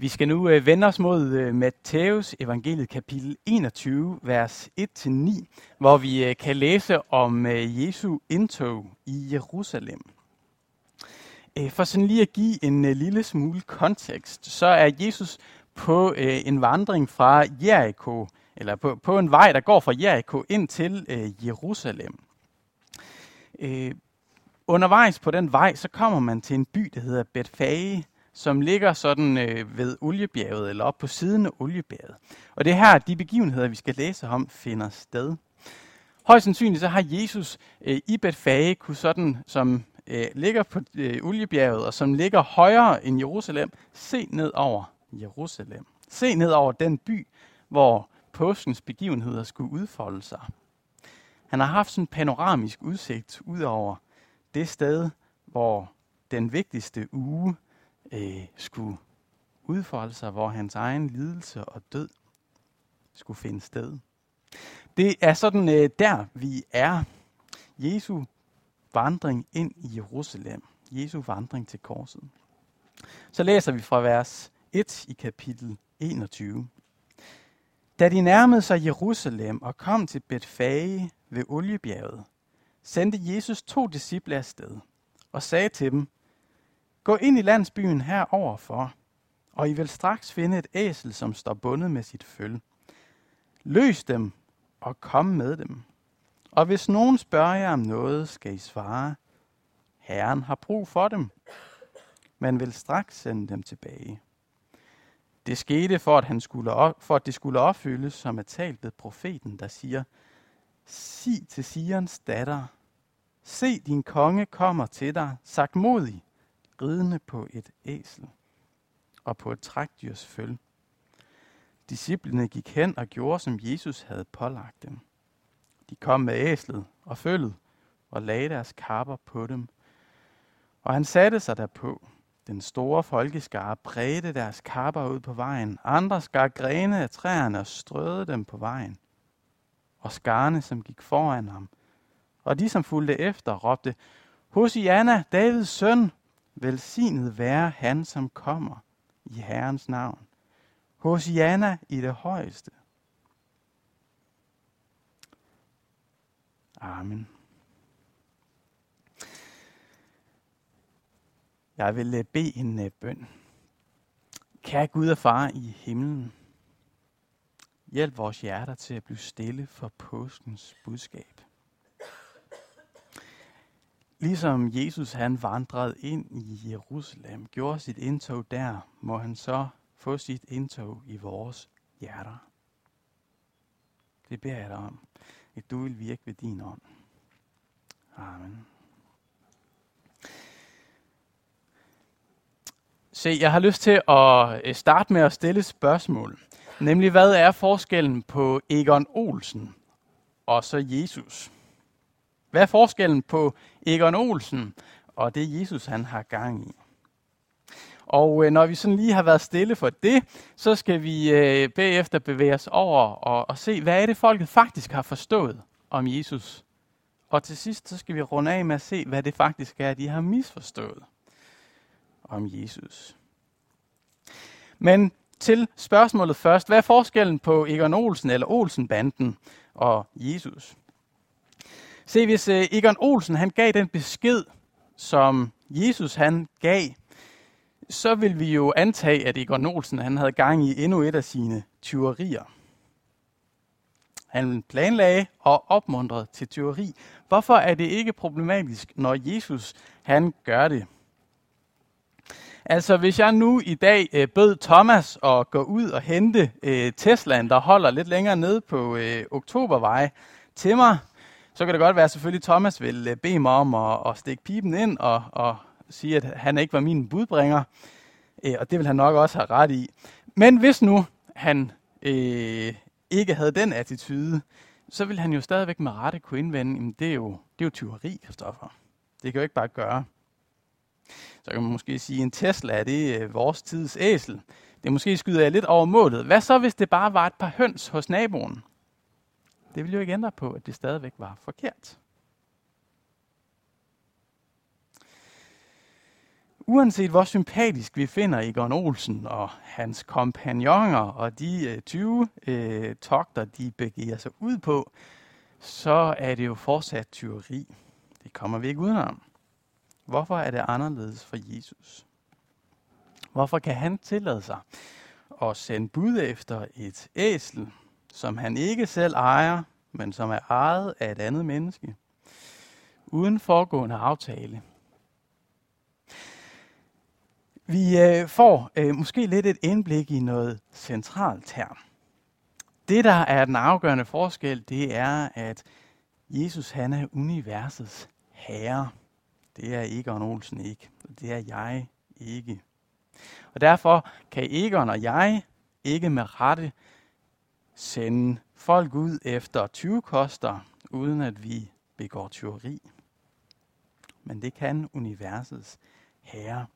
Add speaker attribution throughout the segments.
Speaker 1: Vi skal nu øh, vende os mod øh, Matthæus evangeliet kapitel 21, vers 1-9, hvor vi øh, kan læse om øh, Jesu indtog i Jerusalem. Øh, for sådan lige at give en øh, lille smule kontekst, så er Jesus på øh, en vandring fra Jericho, eller på, på en vej, der går fra Jericho ind til øh, Jerusalem. Øh, undervejs på den vej, så kommer man til en by, der hedder Betfage, som ligger sådan øh, ved oliebjerget, eller op på siden af oliebjerget. Og det er her, de begivenheder, vi skal læse om, finder sted. Højst sandsynligt så har Jesus øh, i Betfage, kunne sådan, som øh, ligger på øh, oliebjerget, og som ligger højere end Jerusalem, se ned over Jerusalem. Se ned over den by, hvor påskens begivenheder skulle udfolde sig. Han har haft sådan en panoramisk udsigt ud over det sted, hvor den vigtigste uge øh, skulle udfolde sig, hvor hans egen lidelse og død skulle finde sted. Det er sådan øh, der, vi er. Jesu vandring ind i Jerusalem. Jesu vandring til korset. Så læser vi fra vers 1 i kapitel 21. Da de nærmede sig Jerusalem og kom til Betfage ved Oliebjerget, sendte Jesus to disciple afsted og sagde til dem, Gå ind i landsbyen heroverfor, og I vil straks finde et æsel, som står bundet med sit føl. Løs dem og kom med dem. Og hvis nogen spørger jer om noget, skal I svare, Herren har brug for dem. men vil straks sende dem tilbage. Det skete for, at, han skulle op, for at det skulle opfyldes, som er talt ved profeten, der siger, Sig til Sions datter, se din konge kommer til dig, sagt modig, ridende på et æsel og på et trækdyrs føl. Disciplene gik hen og gjorde, som Jesus havde pålagt dem. De kom med æslet og følget og lagde deres kapper på dem. Og han satte sig derpå. Den store folkeskare bredte deres kapper ud på vejen. Andre skar grene af træerne og strøede dem på vejen. Og skarne, som gik foran ham, og de, som fulgte efter, råbte, Hosianna, Davids søn, velsignet være han, som kommer i Herrens navn. Hosianna i det højeste. Amen. Jeg vil øh, bede en øh, bøn. Kære Gud og Far i himlen, hjælp vores hjerter til at blive stille for påskens budskab. Ligesom Jesus han vandrede ind i Jerusalem, gjorde sit indtog der, må han så få sit indtog i vores hjerter. Det beder jeg dig om, at du vil virke ved din ånd. Amen. Se, jeg har lyst til at øh, starte med at stille et spørgsmål. Nemlig, hvad er forskellen på Egon Olsen og så Jesus? Hvad er forskellen på Egon Olsen og det Jesus han har gang i? Og øh, når vi sådan lige har været stille for det, så skal vi øh, bagefter bevæge os over og, og se, hvad er det folket faktisk har forstået om Jesus. Og til sidst så skal vi runde af med at se, hvad det faktisk er, de har misforstået om Jesus. Men til spørgsmålet først. Hvad er forskellen på Egon Olsen eller Olsenbanden og Jesus? Se, hvis øh, Egon Olsen han gav den besked, som Jesus han gav, så vil vi jo antage, at Egon Olsen han havde gang i endnu et af sine tyverier. Han planlagde og opmuntrede til tyveri. Hvorfor er det ikke problematisk, når Jesus han gør det? Altså, hvis jeg nu i dag øh, bød Thomas at gå ud og hente øh, Teslaen, der holder lidt længere nede på øh, Oktobervej til mig, så kan det godt være, at selvfølgelig Thomas vil øh, bede mig om at, at stikke pipen ind og, og sige, at han ikke var min budbringer. Øh, og det vil han nok også have ret i. Men hvis nu han øh, ikke havde den attitude, så vil han jo stadigvæk med rette kunne indvende, at det er jo, det er jo tyveri, Kristoffer. Det kan jo ikke bare gøre. Så kan man måske sige, at en Tesla er det øh, vores tids æsel. Det måske skyder jeg lidt over målet. Hvad så, hvis det bare var et par høns hos naboen? Det ville jo ikke ændre på, at det stadigvæk var forkert. uanset hvor sympatisk vi finder Egon Olsen og hans kompagnoner og de øh, 20 øh, togter, de begiver sig ud på, så er det jo fortsat tyveri. Det kommer vi ikke udenom. Hvorfor er det anderledes for Jesus? Hvorfor kan han tillade sig at sende bud efter et æsel, som han ikke selv ejer, men som er ejet af et andet menneske, uden foregående aftale? Vi øh, får øh, måske lidt et indblik i noget centralt her. Det, der er den afgørende forskel, det er, at Jesus han er universets herre. Det er Egon Olsen ikke. Det er jeg ikke. Og derfor kan Egon og jeg ikke med rette sende folk ud efter 20 koster, uden at vi begår tyveri. Men det kan universets herre.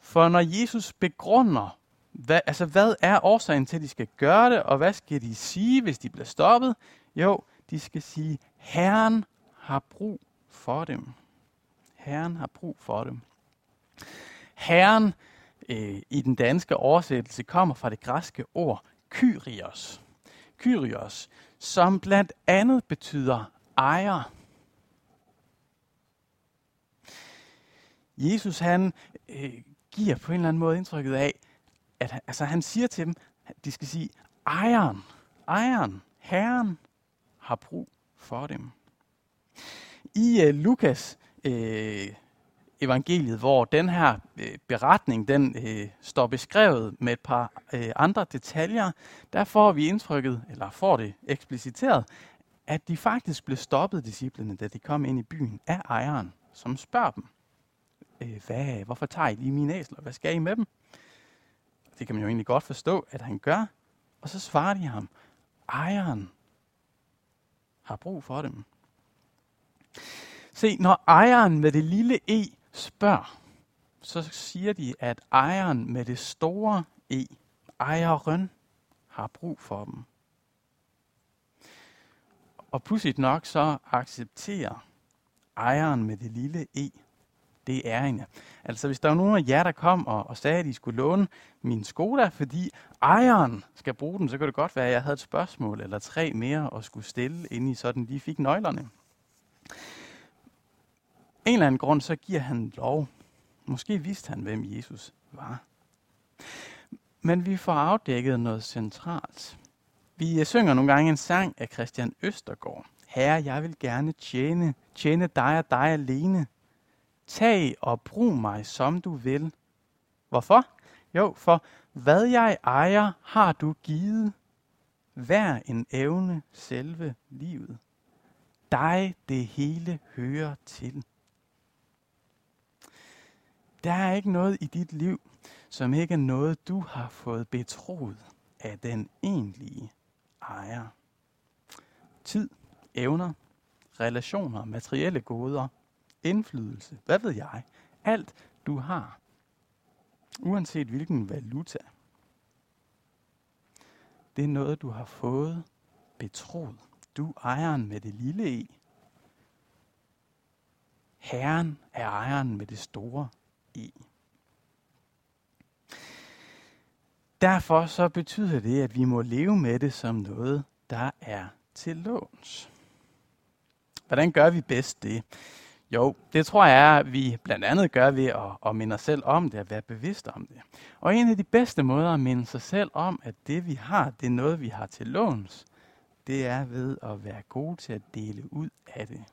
Speaker 1: For når Jesus begrunder, hvad, altså hvad er årsagen til, at de skal gøre det, og hvad skal de sige, hvis de bliver stoppet? Jo, de skal sige, Herren har brug for dem. Herren har brug for dem. Herren øh, i den danske oversættelse kommer fra det græske ord kyrios. Kyrios, som blandt andet betyder ejer. Jesus han øh, giver på en eller anden måde indtrykket af, at altså, han siger til dem, at de skal sige, ejeren, ejeren, herren har brug for dem. I øh, Lukas øh, evangeliet, hvor den her øh, beretning den øh, står beskrevet med et par øh, andre detaljer, der får vi indtrykket, eller får det ekspliciteret, at de faktisk blev stoppet, disciplene, da de kom ind i byen, af ejeren, som spørger dem, hvad, hvorfor tager I lige mine æsler? Hvad skal I med dem? Det kan man jo egentlig godt forstå, at han gør. Og så svarer de ham, ejeren har brug for dem. Se, når ejeren med det lille e spørger, så siger de, at ejeren med det store e, ejeren, har brug for dem. Og pudsigt nok så accepterer ejeren med det lille e det er en. Altså hvis der var nogen af jer, der kom og, og sagde, at I skulle låne min Skoda, fordi ejeren skal bruge den, så kunne det godt være, at jeg havde et spørgsmål eller tre mere at skulle stille, inden I sådan lige fik nøglerne. En eller anden grund, så giver han lov. Måske vidste han, hvem Jesus var. Men vi får afdækket noget centralt. Vi øh, synger nogle gange en sang af Christian Østergaard. Herre, jeg vil gerne tjene, tjene dig og dig alene. Tag og brug mig, som du vil. Hvorfor? Jo, for hvad jeg ejer, har du givet. Hver en evne selve livet. Dig det hele hører til. Der er ikke noget i dit liv, som ikke er noget, du har fået betroet af den egentlige ejer. Tid, evner, relationer, materielle goder – indflydelse, hvad ved jeg, alt du har, uanset hvilken valuta, det er noget, du har fået betroet. Du ejeren med det lille e. Herren er ejeren med det store i. Derfor så betyder det, at vi må leve med det som noget, der er til låns. Hvordan gør vi bedst det? Jo, det tror jeg at vi blandt andet gør ved at, at minde os selv om det, at være bevidst om det. Og en af de bedste måder at minde sig selv om, at det vi har, det er noget, vi har til låns, det er ved at være gode til at dele ud af det.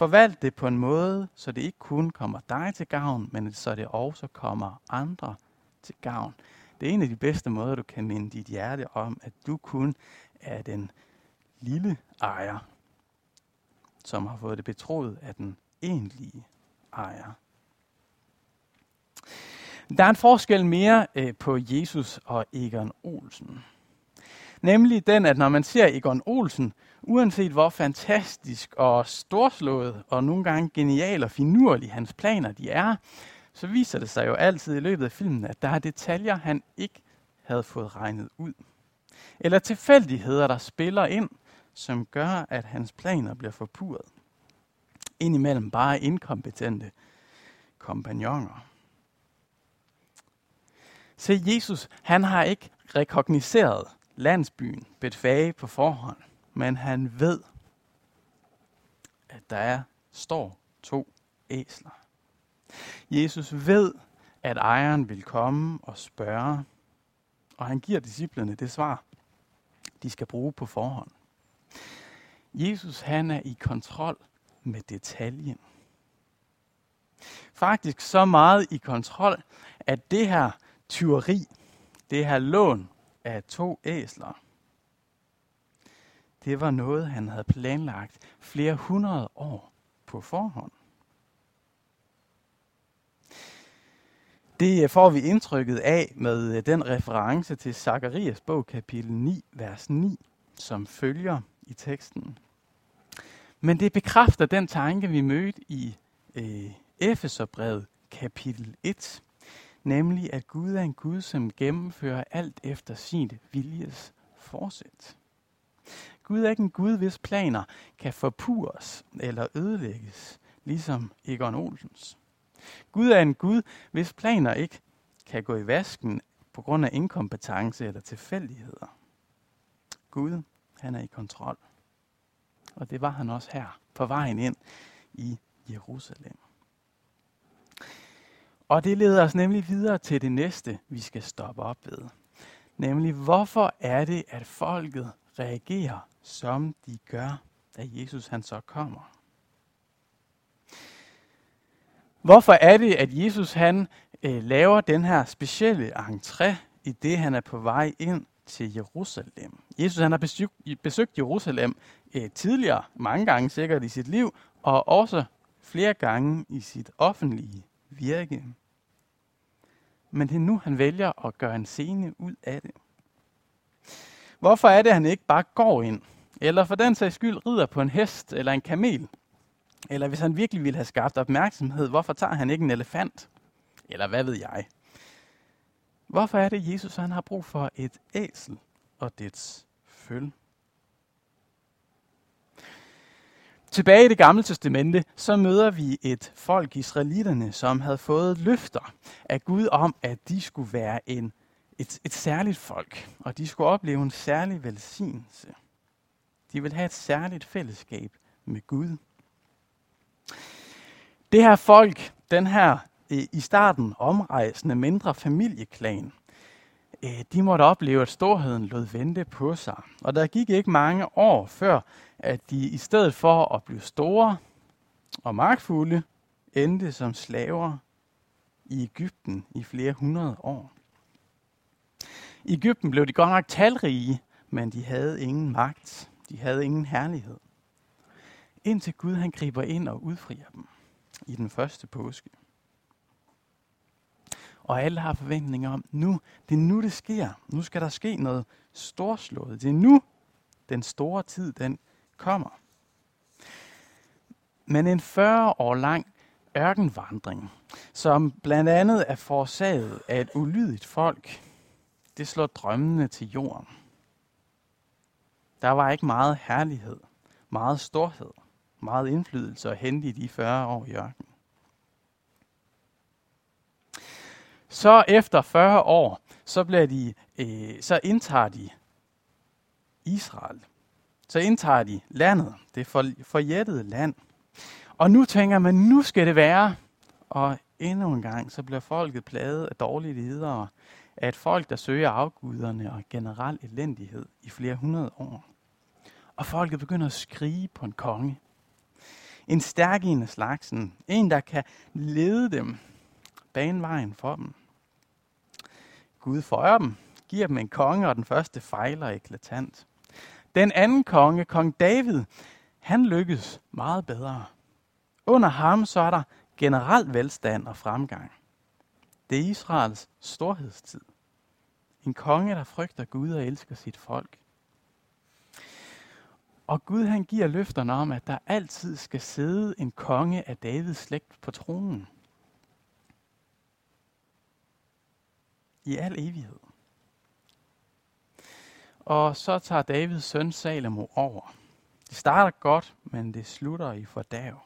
Speaker 1: Forvalt det på en måde, så det ikke kun kommer dig til gavn, men så det også kommer andre til gavn. Det er en af de bedste måder, du kan minde dit hjerte om, at du kun er den lille ejer som har fået det betroet af den egentlige ejer. Der er en forskel mere øh, på Jesus og Egon Olsen. Nemlig den, at når man ser Egon Olsen, uanset hvor fantastisk og storslået og nogle gange genial og finurlig hans planer de er, så viser det sig jo altid i løbet af filmen, at der er detaljer, han ikke havde fået regnet ud. Eller tilfældigheder, der spiller ind, som gør, at hans planer bliver forpurret. indimellem bare inkompetente kompagnoner. Se, Jesus, han har ikke rekogniseret landsbyen Betfage på forhånd, men han ved, at der er, står to æsler. Jesus ved, at ejeren vil komme og spørge, og han giver disciplene det svar, de skal bruge på forhånd. Jesus han er i kontrol med detaljen. Faktisk så meget i kontrol, at det her tyveri, det her lån af to æsler, det var noget, han havde planlagt flere hundrede år på forhånd. Det får vi indtrykket af med øh, den reference til Zakarias bog kapitel 9, vers 9, som følger i teksten. Men det bekræfter den tanke, vi mødte i øh, Efeserbrevet kapitel 1, nemlig at Gud er en Gud, som gennemfører alt efter sin viljes forsæt. Gud er ikke en Gud, hvis planer kan forpures eller ødelægges, ligesom Egon Olsens. Gud er en Gud, hvis planer ikke kan gå i vasken på grund af inkompetence eller tilfældigheder. Gud, han er i kontrol. Og det var han også her, på vejen ind i Jerusalem. Og det leder os nemlig videre til det næste, vi skal stoppe op ved. Nemlig, hvorfor er det, at folket reagerer, som de gør, da Jesus han så kommer? Hvorfor er det, at Jesus han øh, laver den her specielle entré i det, han er på vej ind til Jerusalem? Jesus han har besøgt, besøgt Jerusalem øh, tidligere, mange gange sikkert i sit liv, og også flere gange i sit offentlige virke. Men det er nu, han vælger at gøre en scene ud af det. Hvorfor er det, at han ikke bare går ind? Eller for den sags skyld rider på en hest eller en kamel? Eller hvis han virkelig ville have skabt opmærksomhed, hvorfor tager han ikke en elefant? Eller hvad ved jeg? Hvorfor er det, Jesus han har brug for et æsel og dets føl? Tilbage i det gamle testamente, så møder vi et folk, israelitterne, som havde fået løfter af Gud om, at de skulle være en, et, et særligt folk, og de skulle opleve en særlig velsignelse. De vil have et særligt fællesskab med Gud. Det her folk, den her i starten omrejsende mindre familieklan, Øh, de måtte opleve, at storheden lod vente på sig. Og der gik ikke mange år før, at de i stedet for at blive store og magtfulde, endte som slaver i Ægypten i flere hundrede år. I Ægypten blev de godt nok talrige, men de havde ingen magt. De havde ingen herlighed. Indtil Gud han griber ind og udfrier dem i den første påske. Og alle har forventninger om, nu, det er nu, det sker. Nu skal der ske noget storslået. Det er nu, den store tid, den kommer. Men en 40 år lang ørkenvandring, som blandt andet er forårsaget af et ulydigt folk, det slår drømmene til jorden. Der var ikke meget herlighed, meget storhed, meget indflydelse at hente i de 40 år i ørkenen. Så efter 40 år, så, bliver de, øh, så indtager de Israel. Så indtager de landet, det for, forjættede land. Og nu tænker man, nu skal det være. Og endnu en gang, så bliver folket plaget af dårlige ledere, af et folk, der søger afguderne og generel elendighed i flere hundrede år. Og folket begynder at skrige på en konge. En stærk en af slagsen. En, der kan lede dem, bane vejen for dem. Gud føjer dem, giver dem en konge, og den første fejler eklatant. Den anden konge, kong David, han lykkes meget bedre. Under ham så er der generel velstand og fremgang. Det er Israels storhedstid. En konge, der frygter Gud og elsker sit folk. Og Gud han giver løfterne om, at der altid skal sidde en konge af Davids slægt på tronen. I al evighed. Og så tager Davids søn Salomo over. Det starter godt, men det slutter i fordav.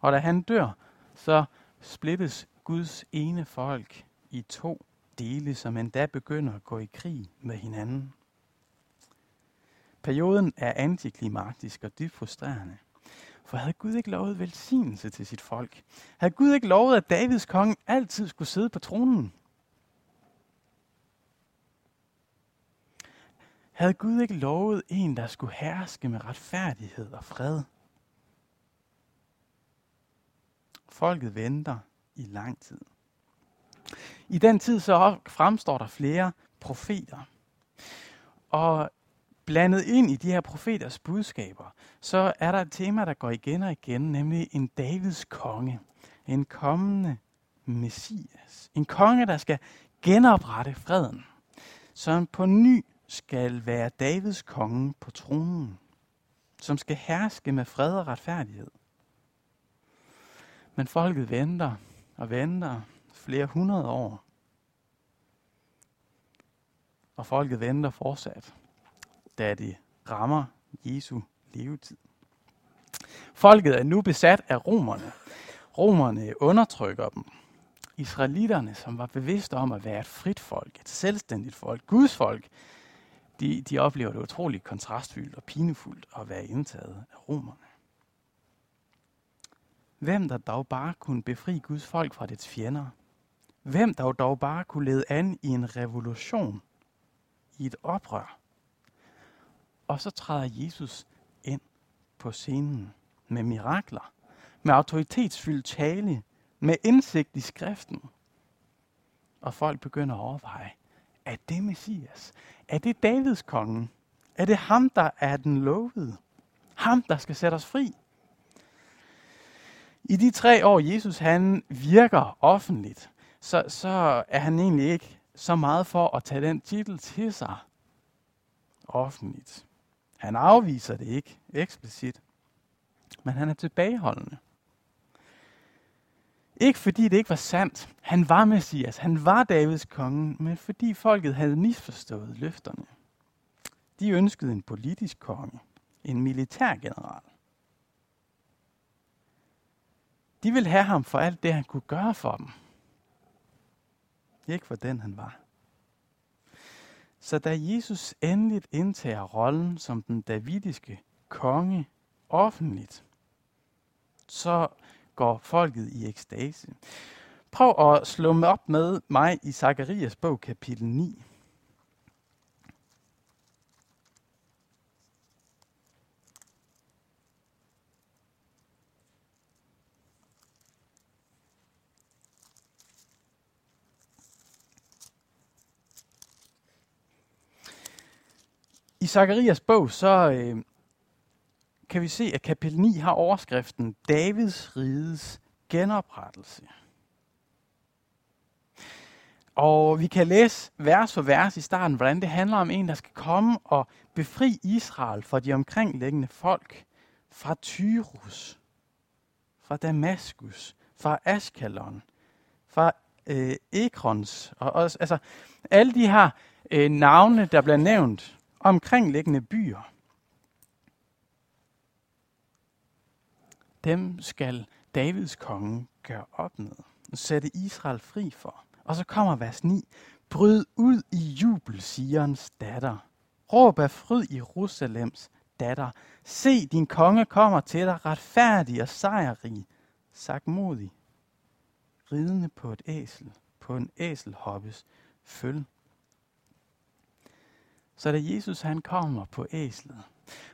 Speaker 1: Og da han dør, så splittes Guds ene folk i to dele, som endda begynder at gå i krig med hinanden. Perioden er antiklimaktisk og dybt frustrerende. For havde Gud ikke lovet velsignelse til sit folk? Havde Gud ikke lovet, at Davids konge altid skulle sidde på tronen? Havde Gud ikke lovet en, der skulle herske med retfærdighed og fred? Folket venter i lang tid. I den tid så fremstår der flere profeter. Og blandet ind i de her profeters budskaber, så er der et tema, der går igen og igen, nemlig en Davids konge. En kommende messias. En konge, der skal genoprette freden. så han på ny skal være Davids konge på tronen. Som skal herske med fred og retfærdighed. Men folket venter og venter flere hundrede år. Og folket venter fortsat, da det rammer Jesu levetid. Folket er nu besat af romerne. Romerne undertrykker dem. Israelitterne, som var bevidste om at være et frit folk, et selvstændigt folk, Guds folk, de, de oplever det utroligt kontrastfyldt og pinefuldt at være indtaget af romerne. Hvem der dog bare kunne befri Guds folk fra dets fjender. Hvem der dog bare kunne lede an i en revolution, i et oprør. Og så træder Jesus ind på scenen med mirakler, med autoritetsfyldt tale, med indsigt i skriften. Og folk begynder at overveje, er det Messias? Er det Davids konge? Er det ham, der er den lovede? Ham, der skal sætte os fri? I de tre år, Jesus han virker offentligt, så, så er han egentlig ikke så meget for at tage den titel til sig offentligt. Han afviser det ikke eksplicit, men han er tilbageholdende. Ikke fordi det ikke var sandt. Han var Messias. Han var Davids konge, men fordi folket havde misforstået løfterne. De ønskede en politisk konge, en militærgeneral. De ville have ham for alt det, han kunne gøre for dem. Ikke for den, han var. Så da Jesus endeligt indtager rollen som den davidiske konge offentligt, så går folket i ekstase. Prøv at slå mig op med mig i Zakarias bog kapitel 9. I Zakarias bog, så øh, kan vi se, at kapitel 9 har overskriften Davids rides genoprettelse. Og vi kan læse vers for vers i starten, hvordan det handler om en, der skal komme og befri Israel fra de omkringliggende folk, fra Tyrus, fra Damaskus, fra Askalon, fra øh, Ekrons, og også, altså alle de her øh, navne, der bliver nævnt, omkringliggende byer. Dem skal Davids konge gøre op med og sætte Israel fri for. Og så kommer vers 9. Bryd ud i jubel, Sions datter. Råb af fryd i Jerusalems datter. Se, din konge kommer til dig, retfærdig og sejrrig, sagt modig. ridende på et æsel, på en æselhoppes føl. Så da Jesus han kommer på æslet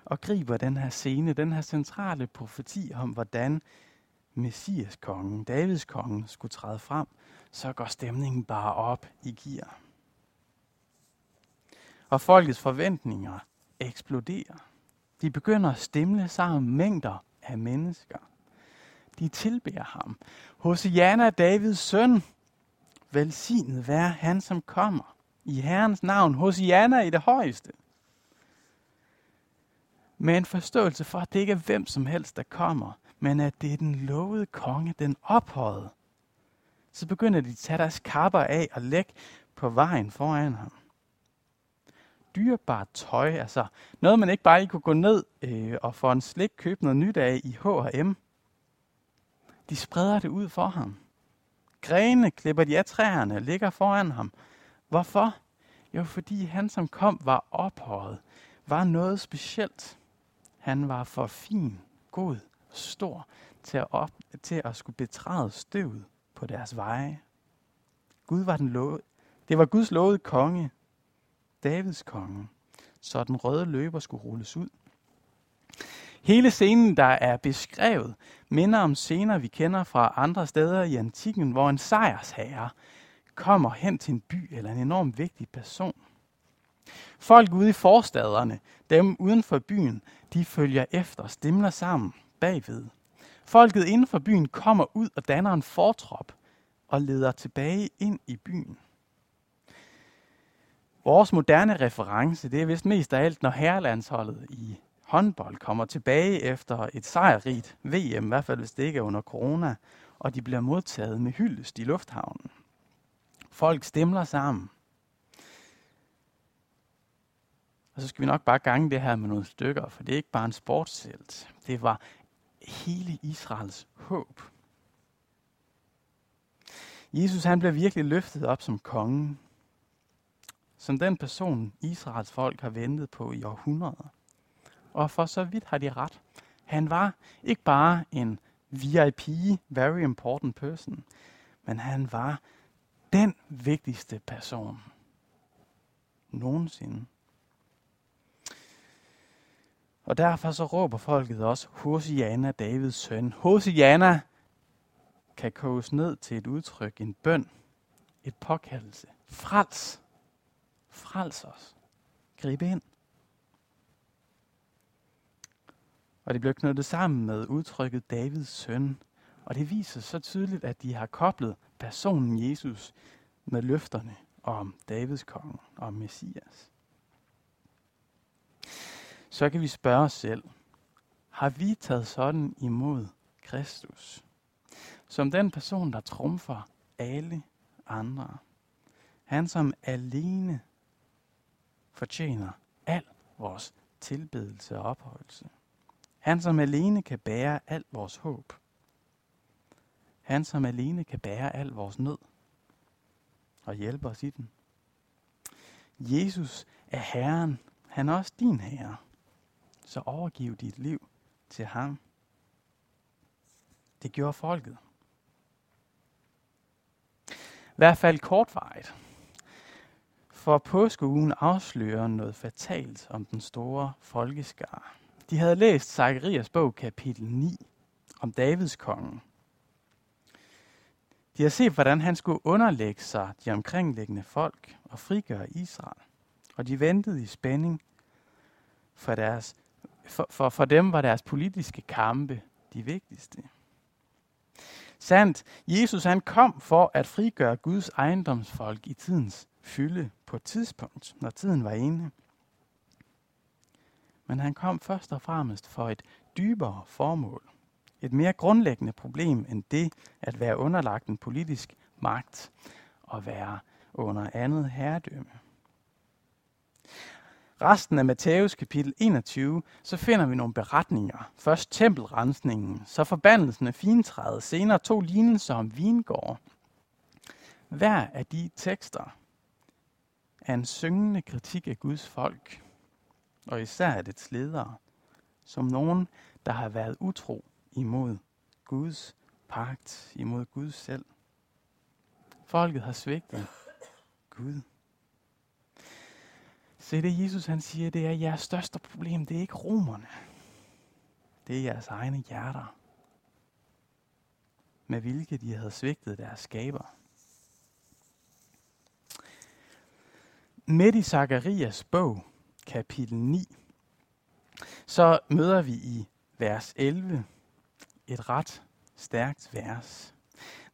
Speaker 1: og griber den her scene, den her centrale profeti om, hvordan Messias kongen, Davids konge, skulle træde frem, så går stemningen bare op i gear. Og folkets forventninger eksploderer. De begynder at stemle sammen mængder af mennesker. De tilbeder ham. Hosianna, Davids søn, velsignet være han, som kommer i Herrens navn, Hosianna i det højeste. Med en forståelse for, at det ikke er hvem som helst, der kommer, men at det er den lovede konge, den ophøjede. Så begynder de at tage deres kapper af og lægge på vejen foran ham. Dyrebart tøj, altså noget man ikke bare lige kunne gå ned øh, og få en slik købe noget nyt af i H&M. De spreder det ud for ham. Grene klipper de af træerne ligger foran ham. Hvorfor? Jo, fordi han som kom var ophøjet, var noget specielt. Han var for fin, god, stor til at, op, til at skulle betræde støvet på deres veje. Gud var den lovede. det var Guds lovede konge, Davids konge, så den røde løber skulle rulles ud. Hele scenen, der er beskrevet, minder om scener, vi kender fra andre steder i antikken, hvor en sejrsherre kommer hen til en by eller en enormt vigtig person. Folk ude i forstaderne, dem uden for byen, de følger efter, stemler sammen bagved. Folket inden for byen kommer ud og danner en fortrop og leder tilbage ind i byen. Vores moderne reference, det er vist mest af alt, når herrelandsholdet i håndbold kommer tilbage efter et sejrrigt VM, i hvert fald hvis det ikke er under corona, og de bliver modtaget med hyldest i lufthavnen. Folk stemler sammen. Og så skal vi nok bare gange det her med nogle stykker, for det er ikke bare en sportshelt. Det var hele Israels håb. Jesus han bliver virkelig løftet op som konge. Som den person, Israels folk har ventet på i århundreder. Og for så vidt har de ret. Han var ikke bare en VIP, very important person, men han var den vigtigste person nogensinde. Og derfor så råber folket også, Hosiana, Davids søn. Hosiana kan koges ned til et udtryk, en bøn, et påkaldelse. Frels. Frels os. Gribe ind. Og det bliver knyttet sammen med udtrykket Davids søn. Og det viser så tydeligt, at de har koblet personen Jesus med løfterne om Davids konge og Messias. Så kan vi spørge os selv, har vi taget sådan imod Kristus? Som den person, der trumfer alle andre. Han, som alene fortjener al vores tilbedelse og ophøjelse. Han, som alene kan bære alt vores håb. Han, som alene kan bære al vores nød og hjælpe os i den. Jesus er Herren. Han er også din Herre. Så overgiv dit liv til ham. Det gjorde folket. I hvert fald kortvarigt. For påskeugen afslører noget fatalt om den store folkeskare. De havde læst Zakarias bog kapitel 9 om Davids konge. De har set, hvordan han skulle underlægge sig de omkringliggende folk og frigøre Israel. Og de ventede i spænding, for, deres, for, for, for dem var deres politiske kampe de vigtigste. Sandt, Jesus han kom for at frigøre Guds ejendomsfolk i tidens fylde på et tidspunkt, når tiden var inde. Men han kom først og fremmest for et dybere formål. Et mere grundlæggende problem end det at være underlagt en politisk magt og være under andet herredømme. Resten af Matthæus kapitel 21, så finder vi nogle beretninger. Først tempelrensningen, så forbandelsen af fintræet, senere to lignelser om vingård. Hver af de tekster er en syngende kritik af Guds folk, og især af dets ledere, som nogen, der har været utro imod Guds pagt, imod Gud selv. Folket har svigtet Gud. Se det Jesus han siger, det er jeres største problem, det er ikke romerne. Det er jeres egne hjerter, med hvilke de havde svigtet deres skaber. Midt i Zakarias bog, kapitel 9, så møder vi i vers 11 et ret stærkt vers.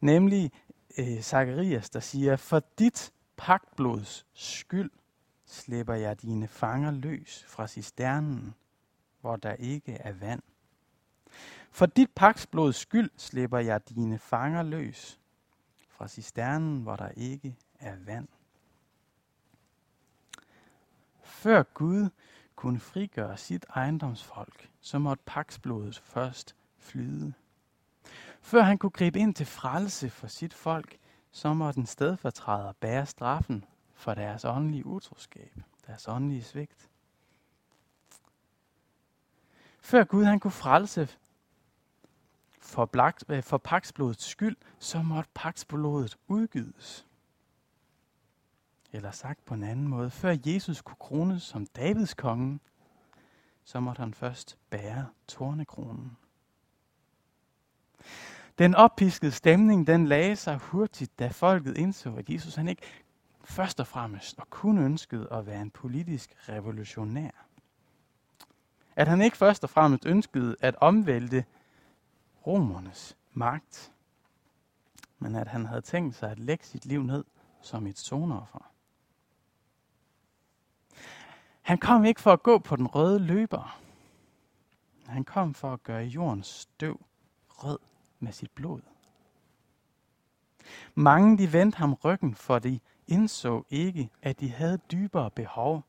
Speaker 1: Nemlig øh, Zakarias, der siger, for dit pagtblods skyld slipper jeg dine fanger løs fra cisternen, hvor der ikke er vand. For dit paksblods skyld slipper jeg dine fanger løs fra cisternen, hvor der ikke er vand. Før Gud kunne frigøre sit ejendomsfolk, så måtte paksblodet først flyde. Før han kunne gribe ind til frelse for sit folk, så må den stedfortræder bære straffen for deres åndelige utroskab, deres åndelige svigt. Før Gud han kunne frelse for, blagt, øh, for paksblodets skyld, så måtte paksblodet udgydes. Eller sagt på en anden måde, før Jesus kunne krones som Davids konge, så måtte han først bære tornekronen. Den oppiskede stemning, den lagde sig hurtigt, da folket indså, at Jesus han ikke først og fremmest og kun ønskede at være en politisk revolutionær. At han ikke først og fremmest ønskede at omvælte romernes magt, men at han havde tænkt sig at lægge sit liv ned som et sonoffer. Han kom ikke for at gå på den røde løber. Han kom for at gøre jordens støv rød med sit blod. Mange de vendte ham ryggen, for de indså ikke, at de havde dybere behov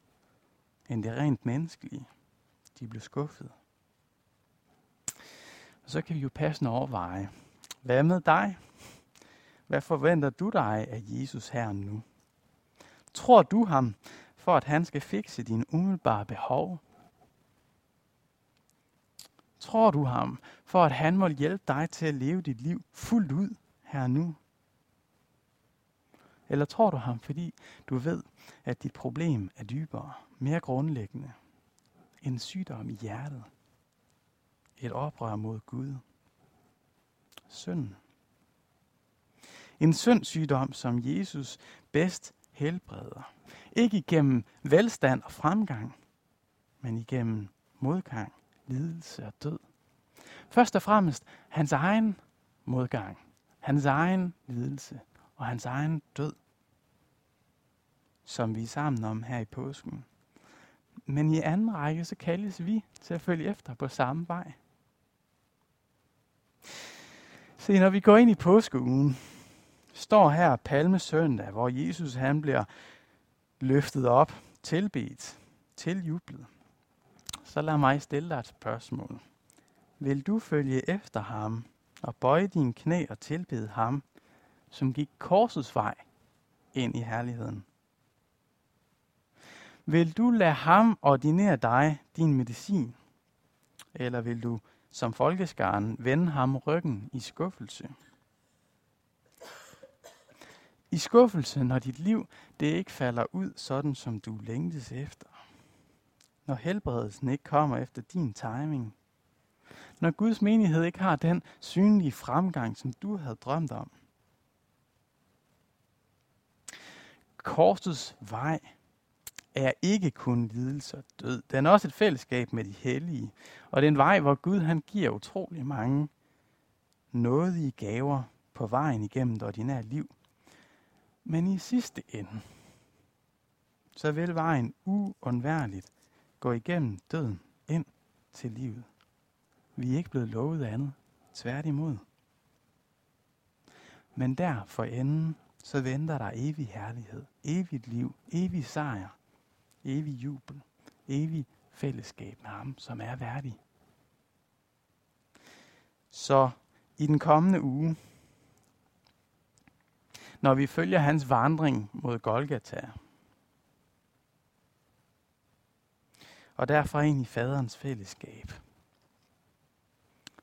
Speaker 1: end det rent menneskelige. De blev skuffet. Og så kan vi jo passende overveje, hvad med dig? Hvad forventer du dig af Jesus her nu? Tror du ham, for at han skal fikse dine umiddelbare behov? Tror du ham, for at han må hjælpe dig til at leve dit liv fuldt ud her nu? Eller tror du ham, fordi du ved, at dit problem er dybere, mere grundlæggende? En sygdom i hjertet. Et oprør mod Gud. Synd. En syndsygdom, som Jesus bedst helbreder. Ikke igennem velstand og fremgang, men igennem modgang, lidelse og død. Først og fremmest hans egen modgang, hans egen lidelse og hans egen død, som vi er sammen om her i påsken. Men i anden række, så kaldes vi til at følge efter på samme vej. Se, når vi går ind i påskeugen, står her palmesøndag, hvor Jesus han bliver løftet op, tilbedt, tiljublet. Så lad mig stille dig et spørgsmål. Vil du følge efter ham og bøje dine knæ og tilbede ham, som gik korsets vej ind i herligheden? Vil du lade ham ordinere dig din medicin? Eller vil du som folkeskaren vende ham ryggen i skuffelse? I skuffelse, når dit liv det ikke falder ud sådan, som du længtes efter. Når helbredelsen ikke kommer efter din timing. Når Guds menighed ikke har den synlige fremgang, som du havde drømt om. Korsets vej er ikke kun lidelse og død. Den er også et fællesskab med de hellige. Og det er en vej, hvor Gud han giver utrolig mange nådige gaver på vejen igennem det ordinære liv. Men i sidste ende, så vil vejen uundværligt gå igennem døden ind til livet. Vi er ikke blevet lovet andet. Tværtimod. Men der for enden, så venter der evig herlighed, evigt liv, evig sejr, evig jubel, evig fællesskab med ham, som er værdig. Så i den kommende uge, når vi følger hans vandring mod Golgata, og derfor ind i faderens fællesskab,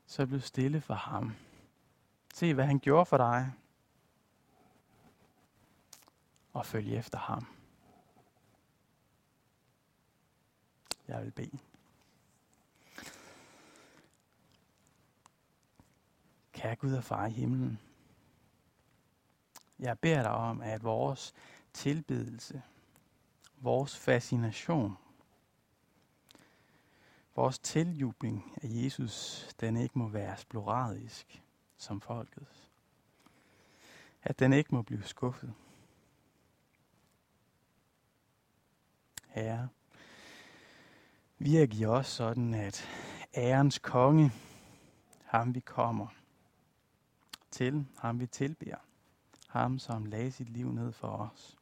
Speaker 1: så blev stille for ham. Se, hvad han gjorde for dig, og følge efter ham. Jeg vil bede. Kære Gud og far i himlen, jeg beder dig om, at vores tilbedelse, vores fascination, vores tiljubling af Jesus, den ikke må være sporadisk som folkets. At den ikke må blive skuffet. Herre, virke i os sådan, at ærens konge, ham vi kommer til, ham vi tilbeder, ham som lagde sit liv ned for os,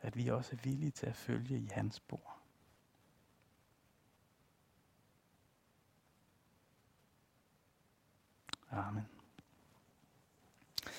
Speaker 1: at vi også er villige til at følge i hans spor. Amen.